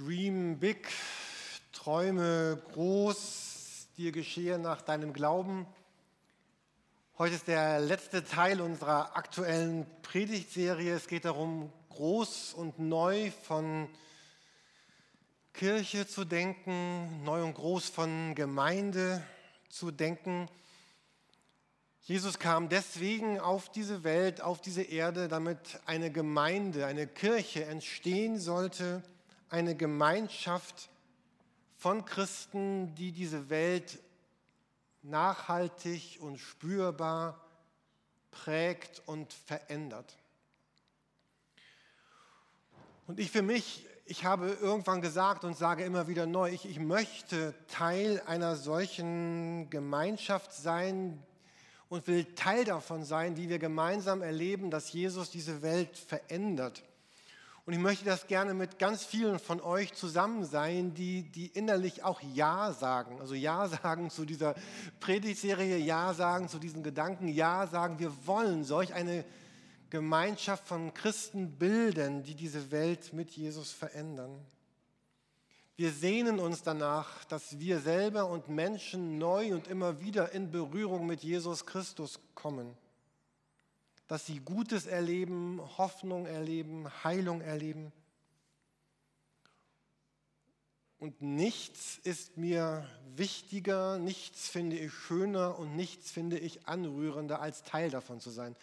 Dream big, träume groß, dir geschehe nach deinem Glauben. Heute ist der letzte Teil unserer aktuellen Predigtserie. Es geht darum, groß und neu von Kirche zu denken, neu und groß von Gemeinde zu denken. Jesus kam deswegen auf diese Welt, auf diese Erde, damit eine Gemeinde, eine Kirche entstehen sollte, eine Gemeinschaft von Christen, die diese Welt nachhaltig und spürbar prägt und verändert. Und ich für mich, ich habe irgendwann gesagt und sage immer wieder neu, ich, ich möchte Teil einer solchen Gemeinschaft sein und will Teil davon sein, die wir gemeinsam erleben, dass Jesus diese Welt verändert. Und ich möchte das gerne mit ganz vielen von euch zusammen sein, die, die innerlich auch Ja sagen. Also Ja sagen zu dieser Predigtserie, Ja sagen zu diesen Gedanken, Ja sagen, wir wollen solch eine Gemeinschaft von Christen bilden, die diese Welt mit Jesus verändern. Wir sehnen uns danach, dass wir selber und Menschen neu und immer wieder in Berührung mit Jesus Christus kommen dass sie Gutes erleben, Hoffnung erleben, Heilung erleben. Und nichts ist mir wichtiger, nichts finde ich schöner und nichts finde ich anrührender, als Teil davon zu sein.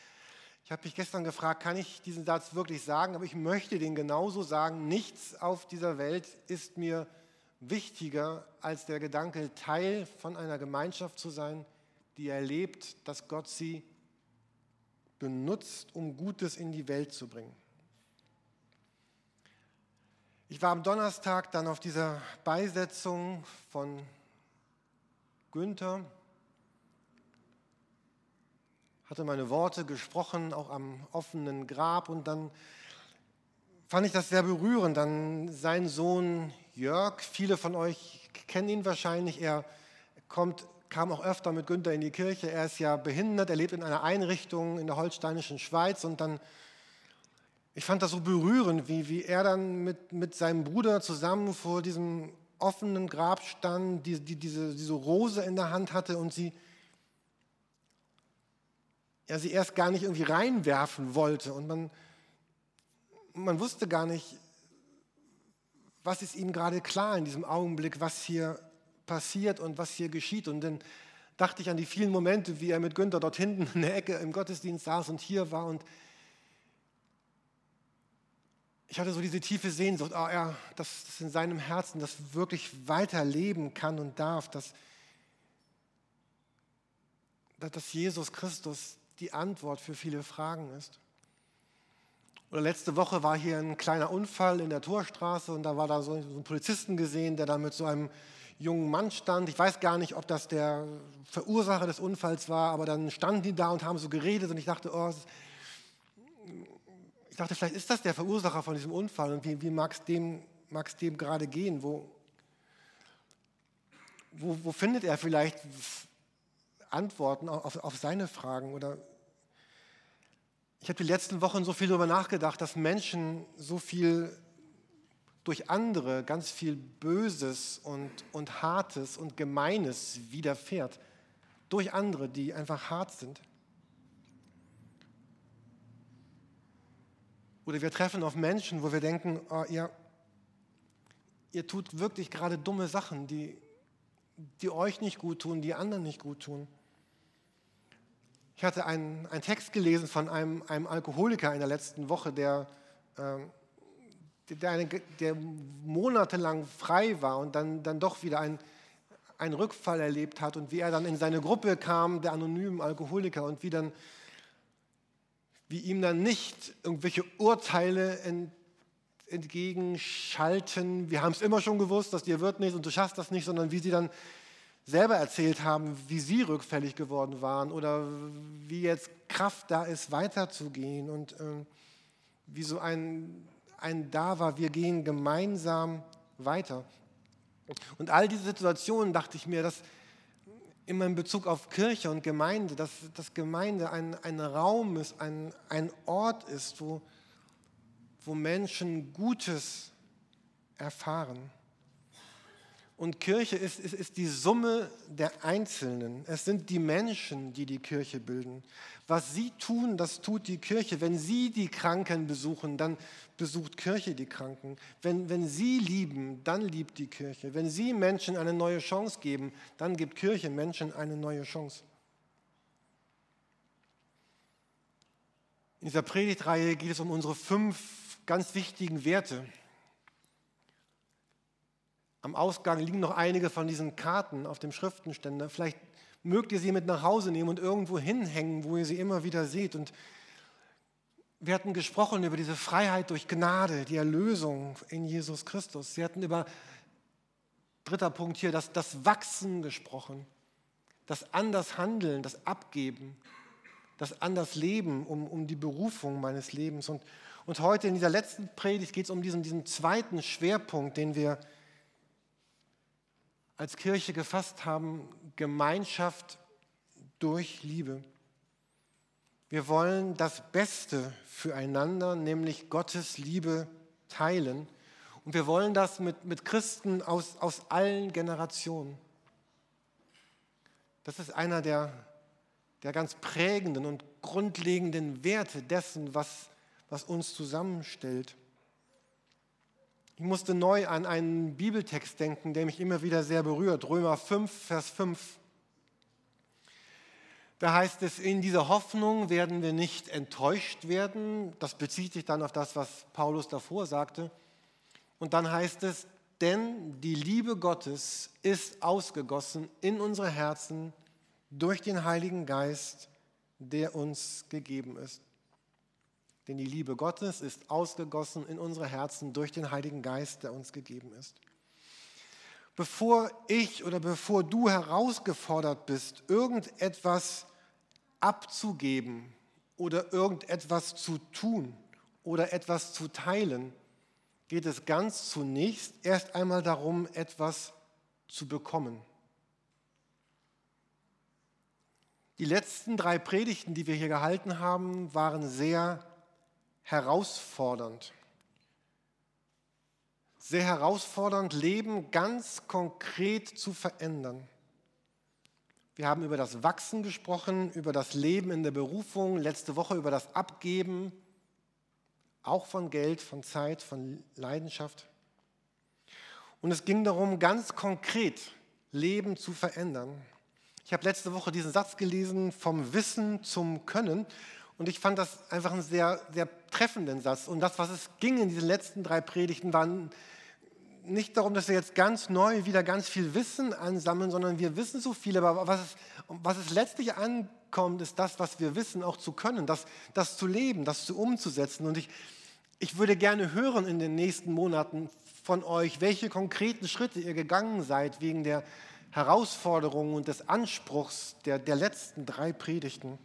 Ich habe mich gestern gefragt, kann ich diesen Satz wirklich sagen? Aber ich möchte den genauso sagen. Nichts auf dieser Welt ist mir wichtiger, als der Gedanke, Teil von einer Gemeinschaft zu sein, die erlebt, dass Gott sie benutzt, um Gutes in die Welt zu bringen. Ich war am Donnerstag dann auf dieser Beisetzung von Günther, hatte meine Worte gesprochen, auch am offenen Grab und dann fand ich das sehr berührend. Dann sein Sohn Jörg, viele von euch kennen ihn wahrscheinlich, er kommt kam auch öfter mit Günther in die Kirche. Er ist ja behindert, er lebt in einer Einrichtung in der holsteinischen Schweiz und dann, ich fand das so berührend, wie, wie er dann mit, mit seinem Bruder zusammen vor diesem offenen Grab stand, die, die, diese, diese Rose in der Hand hatte und sie, er sie erst gar nicht irgendwie reinwerfen wollte und man, man wusste gar nicht, was ist ihm gerade klar in diesem Augenblick, was hier passiert und was hier geschieht. Und dann dachte ich an die vielen Momente, wie er mit Günther dort hinten in der Ecke im Gottesdienst saß und hier war. Und ich hatte so diese tiefe Sehnsucht, oh, er, dass das in seinem Herzen das wirklich weiterleben kann und darf, dass, dass Jesus Christus die Antwort für viele Fragen ist. Oder letzte Woche war hier ein kleiner Unfall in der Torstraße und da war da so ein Polizisten gesehen, der da mit so einem jungen Mann stand. Ich weiß gar nicht, ob das der Verursacher des Unfalls war, aber dann standen die da und haben so geredet und ich dachte, oh, ich dachte, vielleicht ist das der Verursacher von diesem Unfall und wie, wie mag es dem, dem gerade gehen? Wo, wo, wo, findet er vielleicht Antworten auf, auf seine Fragen? Oder ich habe die letzten Wochen so viel darüber nachgedacht, dass Menschen so viel durch andere ganz viel Böses und, und Hartes und Gemeines widerfährt. Durch andere, die einfach hart sind. Oder wir treffen auf Menschen, wo wir denken, oh, ihr, ihr tut wirklich gerade dumme Sachen, die, die euch nicht gut tun, die anderen nicht gut tun. Ich hatte einen, einen Text gelesen von einem, einem Alkoholiker in der letzten Woche, der ähm, der, der monatelang frei war und dann, dann doch wieder ein, einen Rückfall erlebt hat und wie er dann in seine Gruppe kam, der anonymen Alkoholiker und wie, dann, wie ihm dann nicht irgendwelche Urteile ent, entgegenschalten, wir haben es immer schon gewusst, dass dir wird nichts und du schaffst das nicht, sondern wie sie dann selber erzählt haben, wie sie rückfällig geworden waren oder wie jetzt Kraft da ist, weiterzugehen und äh, wie so ein ein Da war, wir gehen gemeinsam weiter. Und all diese Situationen dachte ich mir, dass immer in Bezug auf Kirche und Gemeinde, dass, dass Gemeinde ein, ein Raum ist, ein, ein Ort ist, wo, wo Menschen Gutes erfahren. Und Kirche ist, ist, ist die Summe der Einzelnen. Es sind die Menschen, die die Kirche bilden. Was sie tun, das tut die Kirche. Wenn sie die Kranken besuchen, dann besucht Kirche die Kranken. Wenn, wenn sie lieben, dann liebt die Kirche. Wenn sie Menschen eine neue Chance geben, dann gibt Kirche Menschen eine neue Chance. In dieser Predigtreihe geht es um unsere fünf ganz wichtigen Werte. Am Ausgang liegen noch einige von diesen Karten auf dem Schriftenständer. Vielleicht mögt ihr sie mit nach Hause nehmen und irgendwo hinhängen, wo ihr sie immer wieder seht. Und wir hatten gesprochen über diese Freiheit durch Gnade, die Erlösung in Jesus Christus. Sie hatten über, dritter Punkt hier, das, das Wachsen gesprochen, das anders Handeln, das Abgeben, das anders Leben, um, um die Berufung meines Lebens. Und, und heute in dieser letzten Predigt geht es um diesen, diesen zweiten Schwerpunkt, den wir als Kirche gefasst haben, Gemeinschaft durch Liebe. Wir wollen das Beste füreinander, nämlich Gottes Liebe, teilen. Und wir wollen das mit, mit Christen aus, aus allen Generationen. Das ist einer der, der ganz prägenden und grundlegenden Werte dessen, was, was uns zusammenstellt. Ich musste neu an einen Bibeltext denken, der mich immer wieder sehr berührt. Römer 5, Vers 5. Da heißt es, in dieser Hoffnung werden wir nicht enttäuscht werden. Das bezieht sich dann auf das, was Paulus davor sagte. Und dann heißt es, denn die Liebe Gottes ist ausgegossen in unsere Herzen durch den Heiligen Geist, der uns gegeben ist. Denn die Liebe Gottes ist ausgegossen in unsere Herzen durch den Heiligen Geist, der uns gegeben ist. Bevor ich oder bevor du herausgefordert bist, irgendetwas abzugeben oder irgendetwas zu tun oder etwas zu teilen, geht es ganz zunächst erst einmal darum, etwas zu bekommen. Die letzten drei Predigten, die wir hier gehalten haben, waren sehr herausfordernd. Sehr herausfordernd, Leben ganz konkret zu verändern. Wir haben über das Wachsen gesprochen, über das Leben in der Berufung, letzte Woche über das Abgeben, auch von Geld, von Zeit, von Leidenschaft. Und es ging darum, ganz konkret Leben zu verändern. Ich habe letzte Woche diesen Satz gelesen, vom Wissen zum Können. Und ich fand das einfach einen sehr, sehr treffenden Satz. Und das, was es ging in diesen letzten drei Predigten, war nicht darum, dass wir jetzt ganz neu wieder ganz viel Wissen ansammeln, sondern wir wissen so viel, aber was es, was es letztlich ankommt, ist das, was wir wissen, auch zu können, das, das zu leben, das zu umzusetzen. Und ich, ich würde gerne hören in den nächsten Monaten von euch, welche konkreten Schritte ihr gegangen seid wegen der Herausforderungen und des Anspruchs der, der letzten drei Predigten.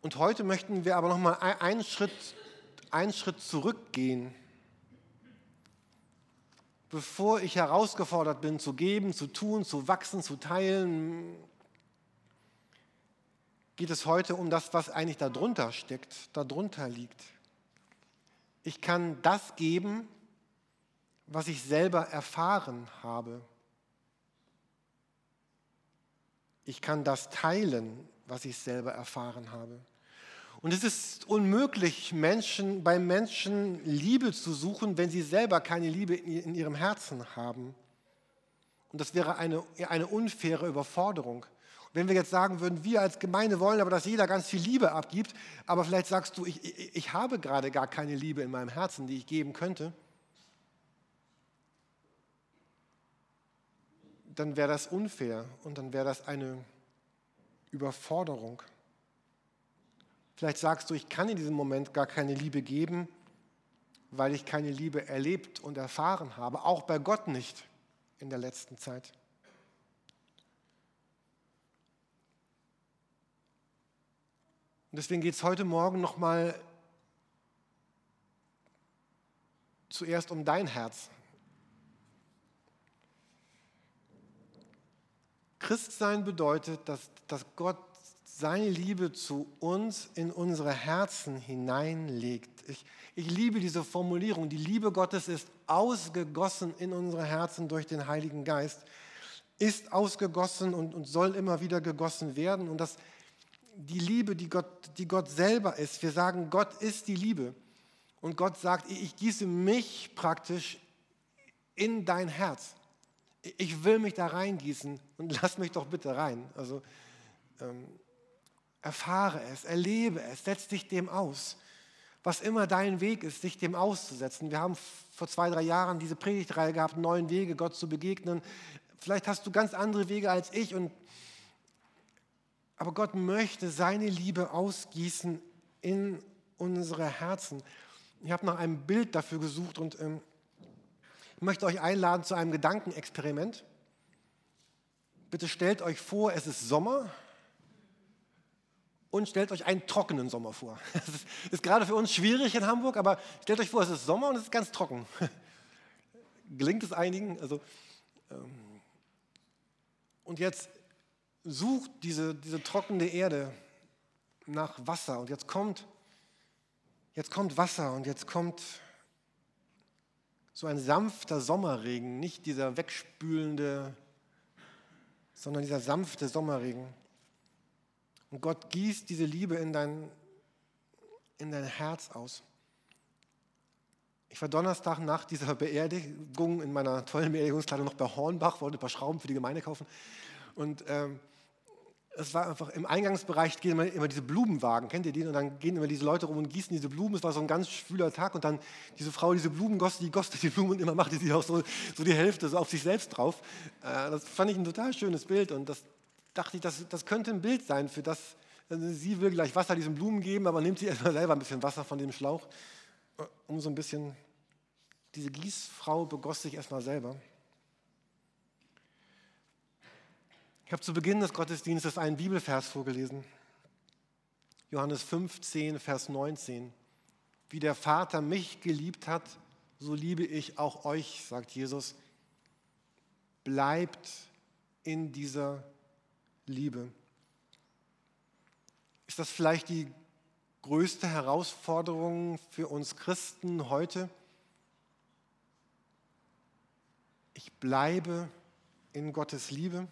Und heute möchten wir aber noch mal einen Schritt, einen Schritt zurückgehen. Bevor ich herausgefordert bin, zu geben, zu tun, zu wachsen, zu teilen, geht es heute um das, was eigentlich darunter steckt, darunter liegt. Ich kann das geben, was ich selber erfahren habe. Ich kann das teilen, was ich selber erfahren habe. Und es ist unmöglich, Menschen, bei Menschen Liebe zu suchen, wenn sie selber keine Liebe in ihrem Herzen haben. Und das wäre eine, eine unfaire Überforderung. wenn wir jetzt sagen würden, wir als Gemeinde wollen aber, dass jeder ganz viel Liebe abgibt, aber vielleicht sagst du, ich, ich, ich habe gerade gar keine Liebe in meinem Herzen, die ich geben könnte, dann wäre das unfair und dann wäre das eine Überforderung. Vielleicht sagst du, ich kann in diesem Moment gar keine Liebe geben, weil ich keine Liebe erlebt und erfahren habe, auch bei Gott nicht in der letzten Zeit. Und deswegen geht es heute Morgen nochmal zuerst um dein Herz. Christsein bedeutet, dass, dass Gott seine Liebe zu uns in unsere Herzen hineinlegt. Ich, ich liebe diese Formulierung. Die Liebe Gottes ist ausgegossen in unsere Herzen durch den Heiligen Geist, ist ausgegossen und, und soll immer wieder gegossen werden. Und das, die Liebe, die Gott, die Gott selber ist, wir sagen, Gott ist die Liebe. Und Gott sagt, ich gieße mich praktisch in dein Herz. Ich will mich da reingießen und lass mich doch bitte rein. Also ähm, erfahre es, erlebe es, setz dich dem aus. Was immer dein Weg ist, sich dem auszusetzen. Wir haben vor zwei, drei Jahren diese Predigtreihe gehabt, neun Wege, Gott zu begegnen. Vielleicht hast du ganz andere Wege als ich, und, aber Gott möchte seine Liebe ausgießen in unsere Herzen. Ich habe nach einem Bild dafür gesucht und ähm, ich möchte euch einladen zu einem Gedankenexperiment. Bitte stellt euch vor, es ist Sommer und stellt euch einen trockenen Sommer vor. Das ist, gerade für uns schwierig in Hamburg, aber stellt euch vor, es ist Sommer und es ist ganz trocken. Gelingt es einigen? Also, ähm, und jetzt sucht diese, diese trockene Erde nach Wasser und jetzt kommt, jetzt kommt Wasser und jetzt kommt so ein sanfter Sommerregen, nicht dieser wegspülende, sondern dieser sanfte Sommerregen. Und Gott gießt diese Liebe in dein, in dein Herz aus. Ich war Donnerstag nach dieser Beerdigung in meiner tollen Beerdigungskleidung noch bei Hornbach, wollte ein paar Schrauben für die Gemeinde kaufen. Und ähm, es war einfach im Eingangsbereich gehen immer, immer, diese Blumenwagen, kennt ihr die? Und dann gehen immer diese Leute rum und gießen diese Blumen. Es war so ein ganz schwüler Tag und dann diese Frau, diese Blumen goss, die goss die Blumen und immer machte sie auch so, so die Hälfte so auf sich selbst drauf. Äh, das fand ich ein total schönes Bild und das dachte ich, das, das könnte ein Bild sein für das. Also sie will gleich Wasser diesen Blumen geben, aber nimmt sie erstmal selber ein bisschen Wasser von dem Schlauch, äh, um so ein bisschen. Diese Gießfrau begoss sich erstmal selber. Ich habe zu Beginn des Gottesdienstes einen Bibelvers vorgelesen. Johannes 15, Vers 19. Wie der Vater mich geliebt hat, so liebe ich auch euch, sagt Jesus. Bleibt in dieser Liebe. Ist das vielleicht die größte Herausforderung für uns Christen heute? Ich bleibe in Gottes Liebe.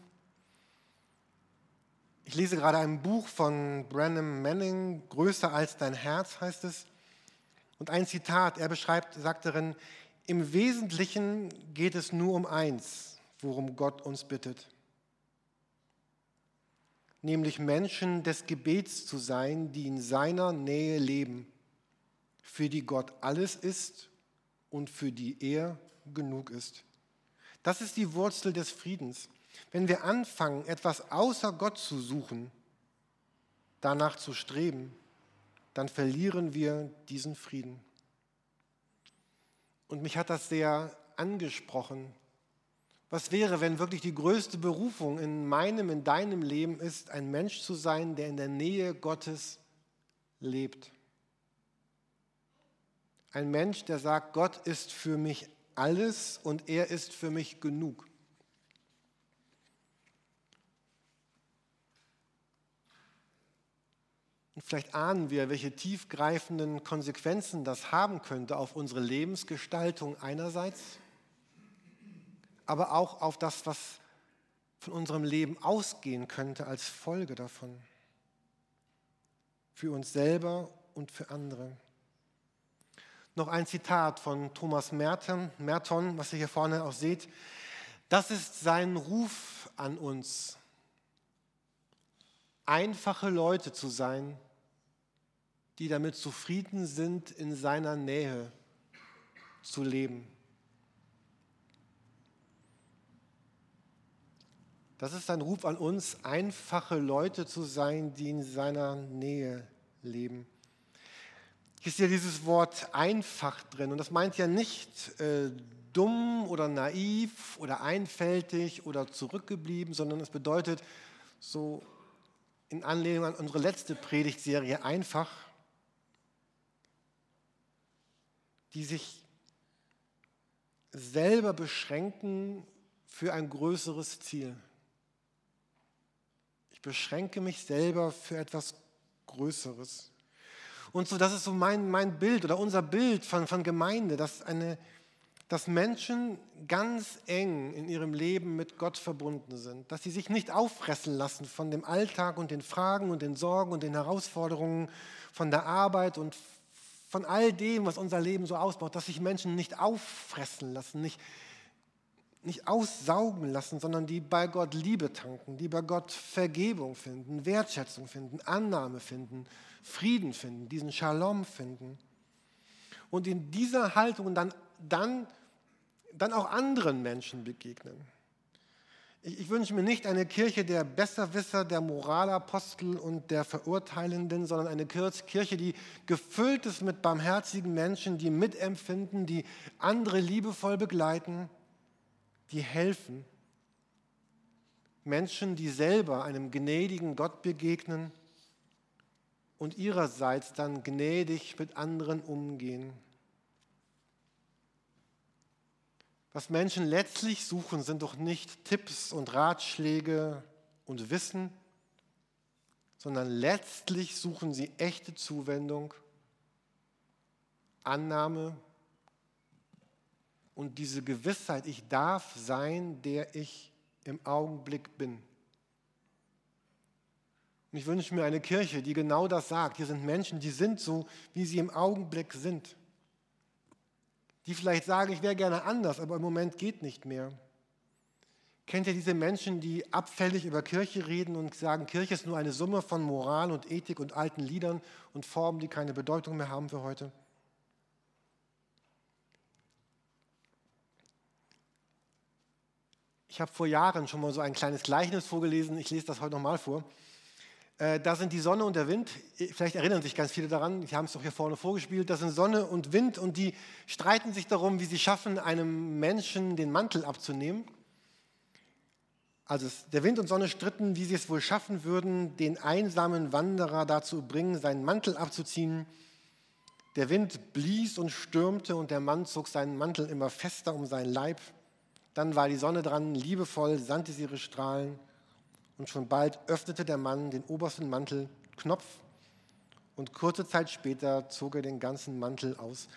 Ich lese gerade ein Buch von Branham Manning, Größer als dein Herz heißt es. Und ein Zitat, er beschreibt, sagt darin, im Wesentlichen geht es nur um eins, worum Gott uns bittet. Nämlich Menschen des Gebets zu sein, die in seiner Nähe leben, für die Gott alles ist und für die er genug ist. Das ist die Wurzel des Friedens. Wenn wir anfangen, etwas außer Gott zu suchen, danach zu streben, dann verlieren wir diesen Frieden. Und mich hat das sehr angesprochen. Was wäre, wenn wirklich die größte Berufung in meinem, in deinem Leben ist, ein Mensch zu sein, der in der Nähe Gottes lebt? Ein Mensch, der sagt, Gott ist für mich alles und er ist für mich genug. Und vielleicht ahnen wir, welche tiefgreifenden Konsequenzen das haben könnte auf unsere Lebensgestaltung einerseits, aber auch auf das, was von unserem Leben ausgehen könnte als Folge davon. Für uns selber und für andere. Noch ein Zitat von Thomas Merton, Merton, was ihr hier vorne auch seht. Das ist sein Ruf an uns, einfache Leute zu sein, die damit zufrieden sind, in seiner Nähe zu leben. Das ist ein Ruf an uns, einfache Leute zu sein, die in seiner Nähe leben. Hier ist ja dieses Wort einfach drin und das meint ja nicht äh, dumm oder naiv oder einfältig oder zurückgeblieben, sondern es bedeutet so in Anlehnung an unsere letzte Predigtserie einfach die sich selber beschränken für ein größeres Ziel. Ich beschränke mich selber für etwas Größeres. Und so, das ist so mein, mein Bild oder unser Bild von, von Gemeinde, dass, eine, dass Menschen ganz eng in ihrem Leben mit Gott verbunden sind, dass sie sich nicht auffressen lassen von dem Alltag und den Fragen und den Sorgen und den Herausforderungen, von der Arbeit und von all dem, was unser Leben so ausbaut, dass sich Menschen nicht auffressen lassen, nicht, nicht aussaugen lassen, sondern die bei Gott Liebe tanken, die bei Gott Vergebung finden, Wertschätzung finden, Annahme finden, Frieden finden, diesen Shalom finden. Und in dieser Haltung dann, dann, dann auch anderen Menschen begegnen. Ich, ich wünsche mir nicht eine Kirche der Besserwisser, der Moralapostel und der Verurteilenden, sondern eine Kirche, die gefüllt ist mit barmherzigen Menschen, die mitempfinden, die andere liebevoll begleiten, die helfen. Menschen, die selber einem gnädigen Gott begegnen und ihrerseits dann gnädig mit anderen umgehen. Was Menschen letztlich suchen, sind doch nicht Tipps und Ratschläge und Wissen, sondern letztlich suchen sie echte Zuwendung, Annahme und diese Gewissheit, ich darf sein, der ich im Augenblick bin. Und ich wünsche mir eine Kirche, die genau das sagt. Hier sind Menschen, die sind so, wie sie im Augenblick sind die vielleicht sagen, ich wäre gerne anders, aber im Moment geht nicht mehr. Kennt ihr diese Menschen, die abfällig über Kirche reden und sagen, Kirche ist nur eine Summe von Moral und Ethik und alten Liedern und Formen, die keine Bedeutung mehr haben für heute? Ich habe vor Jahren schon mal so ein kleines Gleichnis vorgelesen, ich lese das heute nochmal vor. Äh, da sind die Sonne und der Wind, vielleicht erinnern sich ganz viele daran, die haben es doch hier vorne vorgespielt, das sind Sonne und Wind und die streiten sich darum, wie sie schaffen, einem Menschen den Mantel abzunehmen. Also der Wind und Sonne stritten, wie sie es wohl schaffen würden, den einsamen Wanderer dazu bringen, seinen Mantel abzuziehen. Der Wind blies und stürmte und der Mann zog seinen Mantel immer fester um seinen Leib. Dann war die Sonne dran, liebevoll sandte sie ihre Strahlen und schon bald öffnete der Mann den obersten Mantelknopf und kurze Zeit später zog er den ganzen Mantel aus.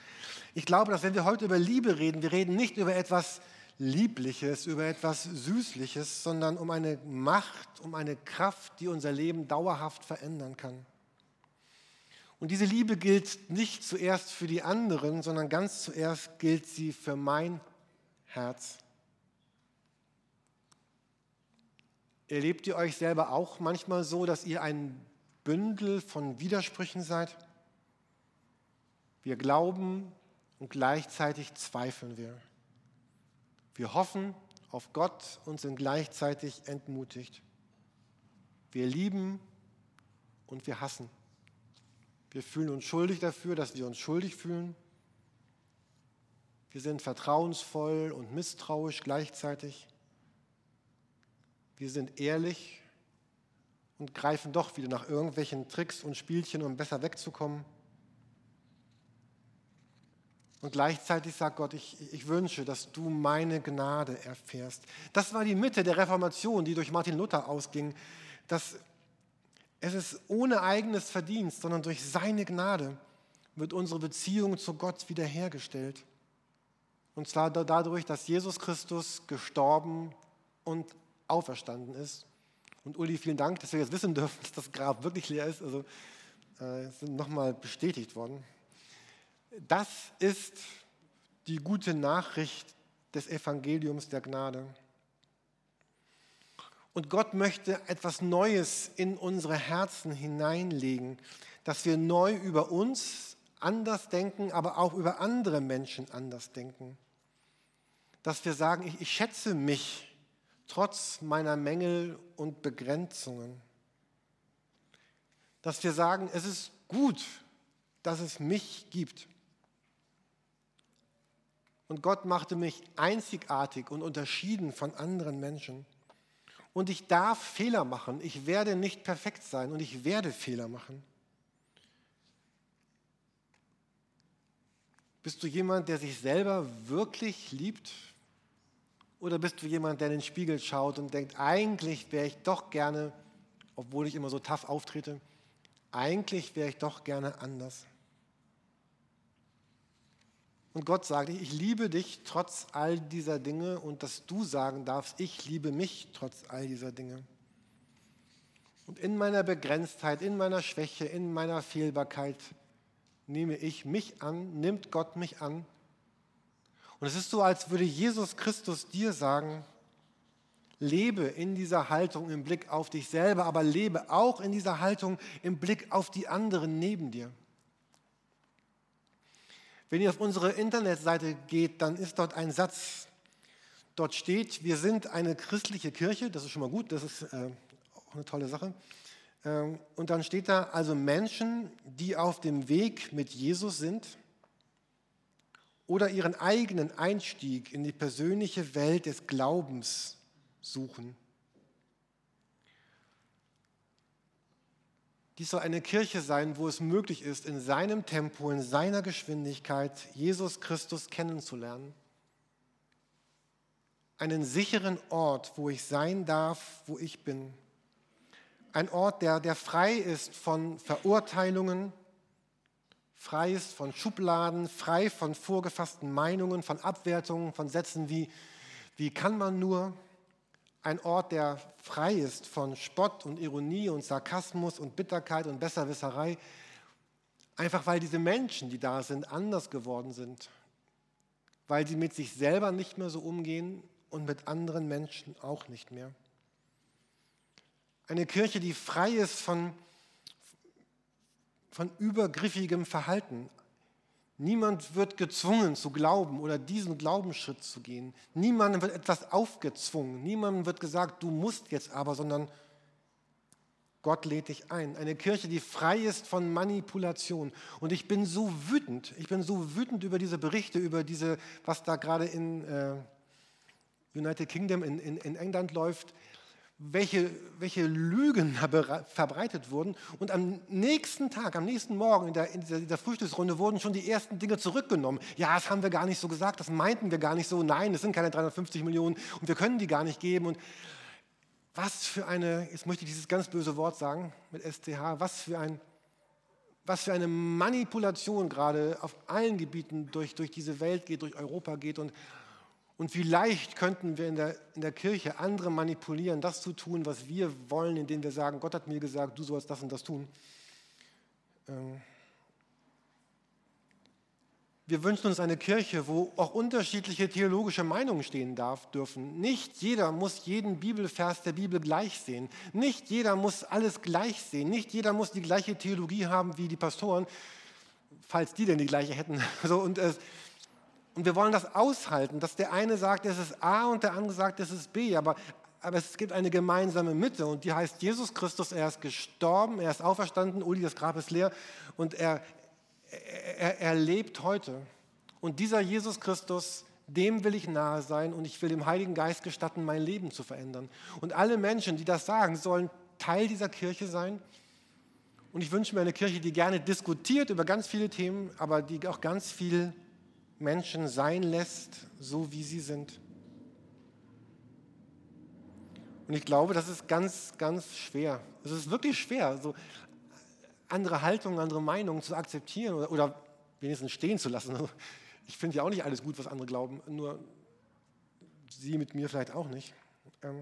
Ich glaube, dass wenn wir heute über Liebe reden, wir reden nicht über etwas Liebliches, über etwas Süßliches, sondern um eine Macht, um eine Kraft, die unser Leben dauerhaft verändern kann. Und diese Liebe gilt nicht zuerst für die anderen, sondern ganz zuerst gilt sie für mein Herz. Erlebt ihr euch selber auch manchmal so, dass ihr ein Bündel von Widersprüchen seid? Wir glauben und gleichzeitig zweifeln wir. Wir hoffen auf Gott und sind gleichzeitig entmutigt. Wir lieben und wir hassen. Wir fühlen uns schuldig dafür, dass wir uns schuldig fühlen. Wir sind vertrauensvoll und misstrauisch gleichzeitig. Wir sind ehrlich und greifen doch wieder nach irgendwelchen Tricks und Spielchen, um besser wegzukommen. Und gleichzeitig sagt Gott, ich, ich wünsche, dass du meine Gnade erfährst. Das war die Mitte der Reformation, die durch Martin Luther ausging, dass es ist ohne eigenes Verdienst, sondern durch seine Gnade wird unsere Beziehung zu Gott wiederhergestellt. Und zwar dadurch, dass Jesus Christus gestorben und auferstanden ist. Und Uli, vielen Dank, dass wir jetzt wissen dürfen, dass das Grab wirklich leer ist. Also äh, sind nochmal bestätigt worden. Das ist die gute Nachricht des Evangeliums der Gnade. Und Gott möchte etwas Neues in unsere Herzen hineinlegen, dass wir neu über uns anders denken, aber auch über andere Menschen anders denken. Dass wir sagen, ich, ich schätze mich trotz meiner Mängel und Begrenzungen. Dass wir sagen, es ist gut, dass es mich gibt. Und Gott machte mich einzigartig und unterschieden von anderen Menschen. Und ich darf Fehler machen. Ich werde nicht perfekt sein und ich werde Fehler machen. Bist du jemand, der sich selber wirklich liebt? Oder bist du jemand, der in den Spiegel schaut und denkt, eigentlich wäre ich doch gerne obwohl ich immer so tough auftrete, eigentlich wäre ich doch gerne anders. Und Gott sagt, ich liebe dich trotz all dieser Dinge und dass du sagen darfst, ich liebe mich trotz all dieser Dinge. Und in meiner Begrenztheit, in meiner Schwäche, in meiner Fehlbarkeit nehme ich mich an, nimmt Gott mich an. Und es ist so, als würde Jesus Christus dir sagen, lebe in dieser Haltung im Blick auf dich selber, aber lebe auch in dieser Haltung im Blick auf die anderen neben dir. Wenn ihr auf unsere Internetseite geht, dann ist dort ein Satz. Dort steht, wir sind eine christliche Kirche, das ist schon mal gut, das ist äh, auch eine tolle Sache. Ähm, und dann steht da also Menschen, die auf dem Weg mit Jesus sind oder ihren eigenen Einstieg in die persönliche Welt des Glaubens suchen. Dies soll eine Kirche sein, wo es möglich ist, in seinem Tempo, in seiner Geschwindigkeit Jesus Christus kennenzulernen. Einen sicheren Ort, wo ich sein darf, wo ich bin. Ein Ort, der, der frei ist von Verurteilungen, frei ist von Schubladen, frei von vorgefassten Meinungen, von Abwertungen, von Sätzen wie, wie kann man nur? ein Ort, der frei ist von Spott und Ironie und Sarkasmus und Bitterkeit und Besserwisserei, einfach weil diese Menschen, die da sind, anders geworden sind, weil sie mit sich selber nicht mehr so umgehen und mit anderen Menschen auch nicht mehr. Eine Kirche, die frei ist von, von übergriffigem Verhalten, Niemand wird gezwungen zu glauben oder diesen Glaubensschritt zu gehen. Niemandem wird etwas aufgezwungen. Niemandem wird gesagt, du musst jetzt aber, sondern Gott lädt dich ein. Eine Kirche, die frei ist von Manipulation. Und ich bin so wütend, ich bin so wütend über diese Berichte, über diese, was da gerade in äh, United Kingdom, in, in, in England läuft welche, welche Lügen verbreitet wurden. Und am nächsten Tag, am nächsten Morgen in der, in dieser Frühstücksrunde wurden schon die ersten Dinge zurückgenommen. Ja, das haben wir gar nicht so gesagt, das meinten wir gar nicht so. Nein, es sind keine 350 Millionen und wir können die gar nicht geben. Und was für eine, jetzt möchte ich dieses ganz böse Wort sagen mit STH, was für, ein, was für eine Manipulation gerade auf allen Gebieten durch, durch diese Welt geht, durch Europa geht. Und und wie leicht könnten wir in der, in der Kirche andere manipulieren, das zu tun, was wir wollen, indem wir sagen, Gott hat mir gesagt, du sollst das und das tun. Ähm, wir wünschen uns eine Kirche, wo auch unterschiedliche theologische Meinungen stehen darf, dürfen. Nicht jeder muss jeden Bibelvers der Bibel gleich sehen. Nicht jeder muss alles gleich sehen. Nicht jeder muss die gleiche Theologie haben wie die Pastoren, falls die denn die gleiche hätten. So, und äh, und wir wollen das aushalten, dass der eine sagt, es ist A und der andere sagt, es ist B. Aber, aber es gibt eine gemeinsame Mitte und die heißt Jesus Christus. Er ist gestorben, er ist auferstanden, Uli, das Grab ist leer und er, er, er lebt heute. Und dieser Jesus Christus, dem will ich nahe sein und ich will dem Heiligen Geist gestatten, mein Leben zu verändern. Und alle Menschen, die das sagen, sollen Teil dieser Kirche sein. Und ich wünsche mir eine Kirche, die gerne diskutiert über ganz viele Themen, aber die auch ganz viel Menschen sein lässt, so wie sie sind. Und ich glaube, das ist ganz, ganz schwer. Es ist wirklich schwer, so andere Haltungen, andere Meinungen zu akzeptieren oder, oder wenigstens stehen zu lassen. Ich finde ja auch nicht alles gut, was andere glauben, nur sie mit mir vielleicht auch nicht. Ähm,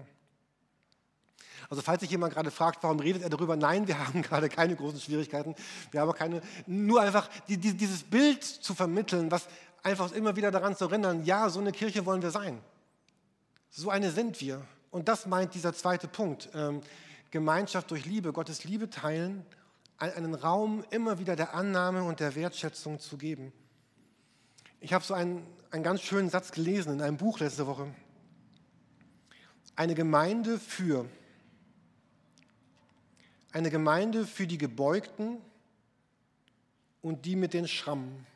also falls sich jemand gerade fragt, warum redet er darüber? Nein, wir haben gerade keine großen Schwierigkeiten. Wir haben keine, nur einfach die, die, dieses Bild zu vermitteln, was, einfach immer wieder daran zu erinnern, ja, so eine Kirche wollen wir sein. So eine sind wir. Und das meint dieser zweite Punkt. Ähm, Gemeinschaft durch Liebe, Gottes Liebe teilen, einen Raum immer wieder der Annahme und der Wertschätzung zu geben. Ich habe so einen, einen ganz schönen Satz gelesen in einem Buch letzte Woche. Eine Gemeinde für. Eine Gemeinde für die Gebeugten und die mit den Schrammen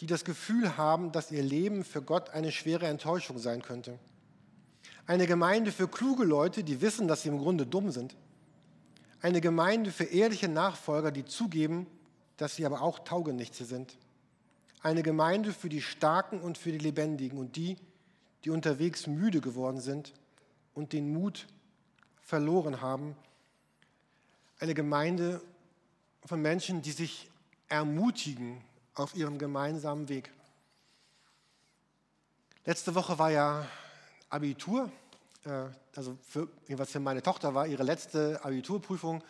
die das Gefühl haben, dass ihr Leben für Gott eine schwere Enttäuschung sein könnte. Eine Gemeinde für kluge Leute, die wissen, dass sie im Grunde dumm sind. Eine Gemeinde für ehrliche Nachfolger, die zugeben, dass sie aber auch Taugenichtse sind. Eine Gemeinde für die Starken und für die Lebendigen und die, die unterwegs müde geworden sind und den Mut verloren haben. Eine Gemeinde von Menschen, die sich ermutigen auf ihrem gemeinsamen Weg. Letzte Woche war ja Abitur, äh, also für, jedenfalls für meine Tochter war ihre letzte Abiturprüfung.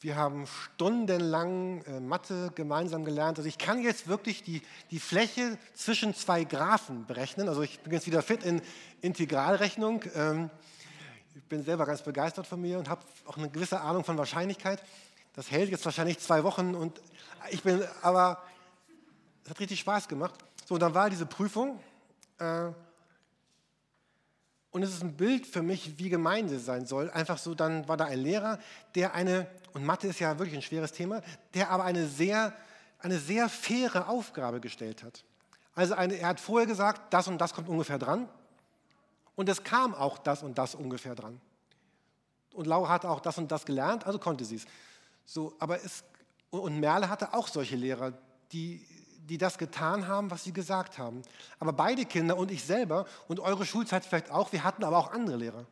Wir haben stundenlang äh, Mathe gemeinsam gelernt. Also ich kann jetzt wirklich die, die Fläche zwischen zwei Graphen berechnen. Also ich bin jetzt wieder fit in Integralrechnung. Ähm, ich bin selber ganz begeistert von mir und habe auch eine gewisse Ahnung von Wahrscheinlichkeit. Das hält jetzt wahrscheinlich zwei Wochen und ich bin, aber es hat richtig Spaß gemacht. So, und dann war diese Prüfung äh, und es ist ein Bild für mich, wie Gemeinde sein soll. Einfach so, dann war da ein Lehrer, der eine, und Mathe ist ja wirklich ein schweres Thema, der aber eine sehr, eine sehr faire Aufgabe gestellt hat. Also eine, er hat vorher gesagt, das und das kommt ungefähr dran. Und es kam auch das und das ungefähr dran. Und Laura hatte auch das und das gelernt, also konnte sie es. So, aber es, und Merle hatte auch solche Lehrer, die die das getan haben, was sie gesagt haben. Aber beide Kinder und ich selber und eure Schulzeit vielleicht auch, wir hatten aber auch andere Lehrer.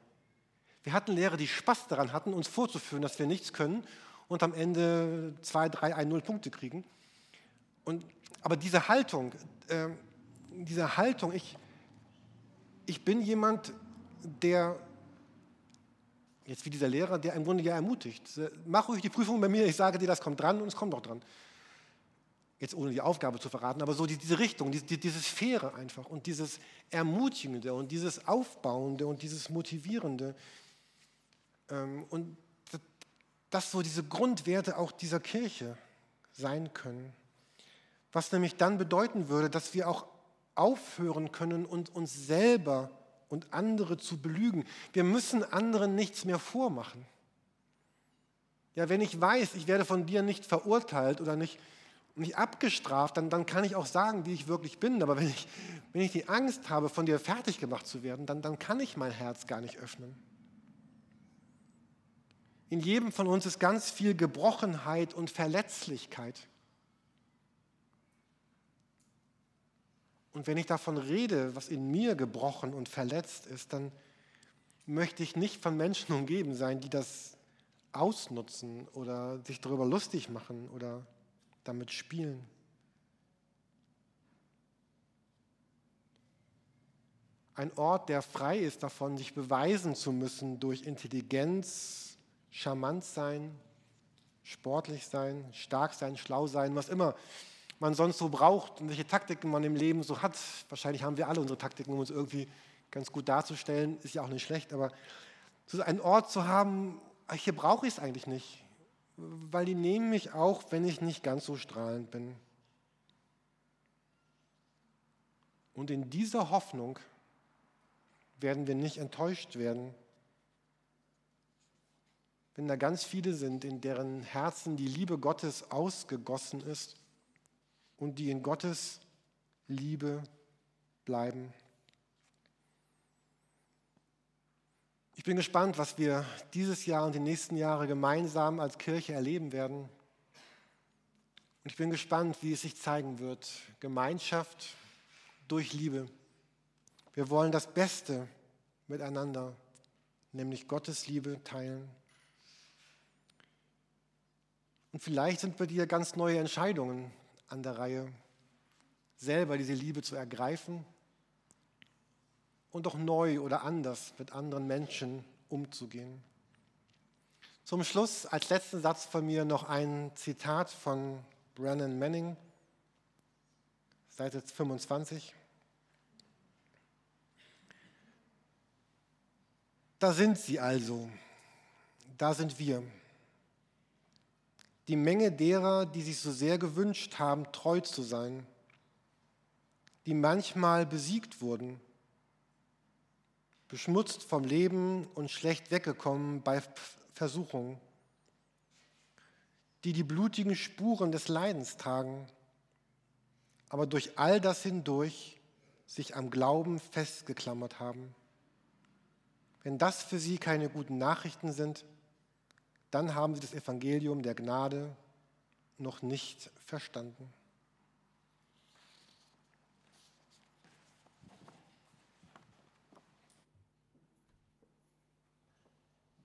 Wir hatten Lehrer, die Spaß daran hatten, uns vorzuführen, dass wir nichts können und am Ende zwei, drei, ein, null Punkte kriegen. Und, aber diese Haltung, äh, diese Haltung, ich, ich bin jemand, der, jetzt wie dieser Lehrer, der im Grunde ja ermutigt. Mach ruhig die Prüfung bei mir, ich sage dir, das kommt dran und es kommt auch dran jetzt ohne die Aufgabe zu verraten, aber so diese Richtung, diese, diese Sphäre einfach und dieses Ermutigende und dieses Aufbauende und dieses Motivierende ähm, und das so diese Grundwerte auch dieser Kirche sein können. Was nämlich dann bedeuten würde, dass wir auch aufhören können und uns selber und andere zu belügen. Wir müssen anderen nichts mehr vormachen. Ja, wenn ich weiß, ich werde von dir nicht verurteilt oder nicht nicht abgestraft, dann, dann kann ich auch sagen, wie ich wirklich bin. Aber wenn ich, wenn ich die Angst habe, von dir fertig gemacht zu werden, dann, dann kann ich mein Herz gar nicht öffnen. In jedem von uns ist ganz viel Gebrochenheit und Verletzlichkeit. Und wenn ich davon rede, was in mir gebrochen und verletzt ist, dann möchte ich nicht von Menschen umgeben sein, die das ausnutzen oder sich darüber lustig machen oder damit spielen. Ein Ort, der frei ist davon, sich beweisen zu müssen durch Intelligenz, charmant sein, sportlich sein, stark sein, schlau sein, was immer man sonst so braucht und welche Taktiken man im Leben so hat. Wahrscheinlich haben wir alle unsere Taktiken, um uns irgendwie ganz gut darzustellen, ist ja auch nicht schlecht, aber so einen Ort zu haben, hier brauche ich es eigentlich nicht weil die nehmen mich auch, wenn ich nicht ganz so strahlend bin. Und in dieser Hoffnung werden wir nicht enttäuscht werden, wenn da ganz viele sind, in deren Herzen die Liebe Gottes ausgegossen ist und die in Gottes Liebe bleiben. Ich bin gespannt, was wir dieses Jahr und die nächsten Jahre gemeinsam als Kirche erleben werden. Und ich bin gespannt, wie es sich zeigen wird. Gemeinschaft durch Liebe. Wir wollen das Beste miteinander, nämlich Gottes Liebe teilen. Und vielleicht sind bei dir ganz neue Entscheidungen an der Reihe, selber diese Liebe zu ergreifen und auch neu oder anders mit anderen Menschen umzugehen. Zum Schluss als letzten Satz von mir noch ein Zitat von Brennan Manning, Seite 25. Da sind sie also, da sind wir. Die Menge derer, die sich so sehr gewünscht haben, treu zu sein, die manchmal besiegt wurden beschmutzt vom Leben und schlecht weggekommen bei Versuchungen, die die blutigen Spuren des Leidens tragen, aber durch all das hindurch sich am Glauben festgeklammert haben. Wenn das für sie keine guten Nachrichten sind, dann haben sie das Evangelium der Gnade noch nicht verstanden.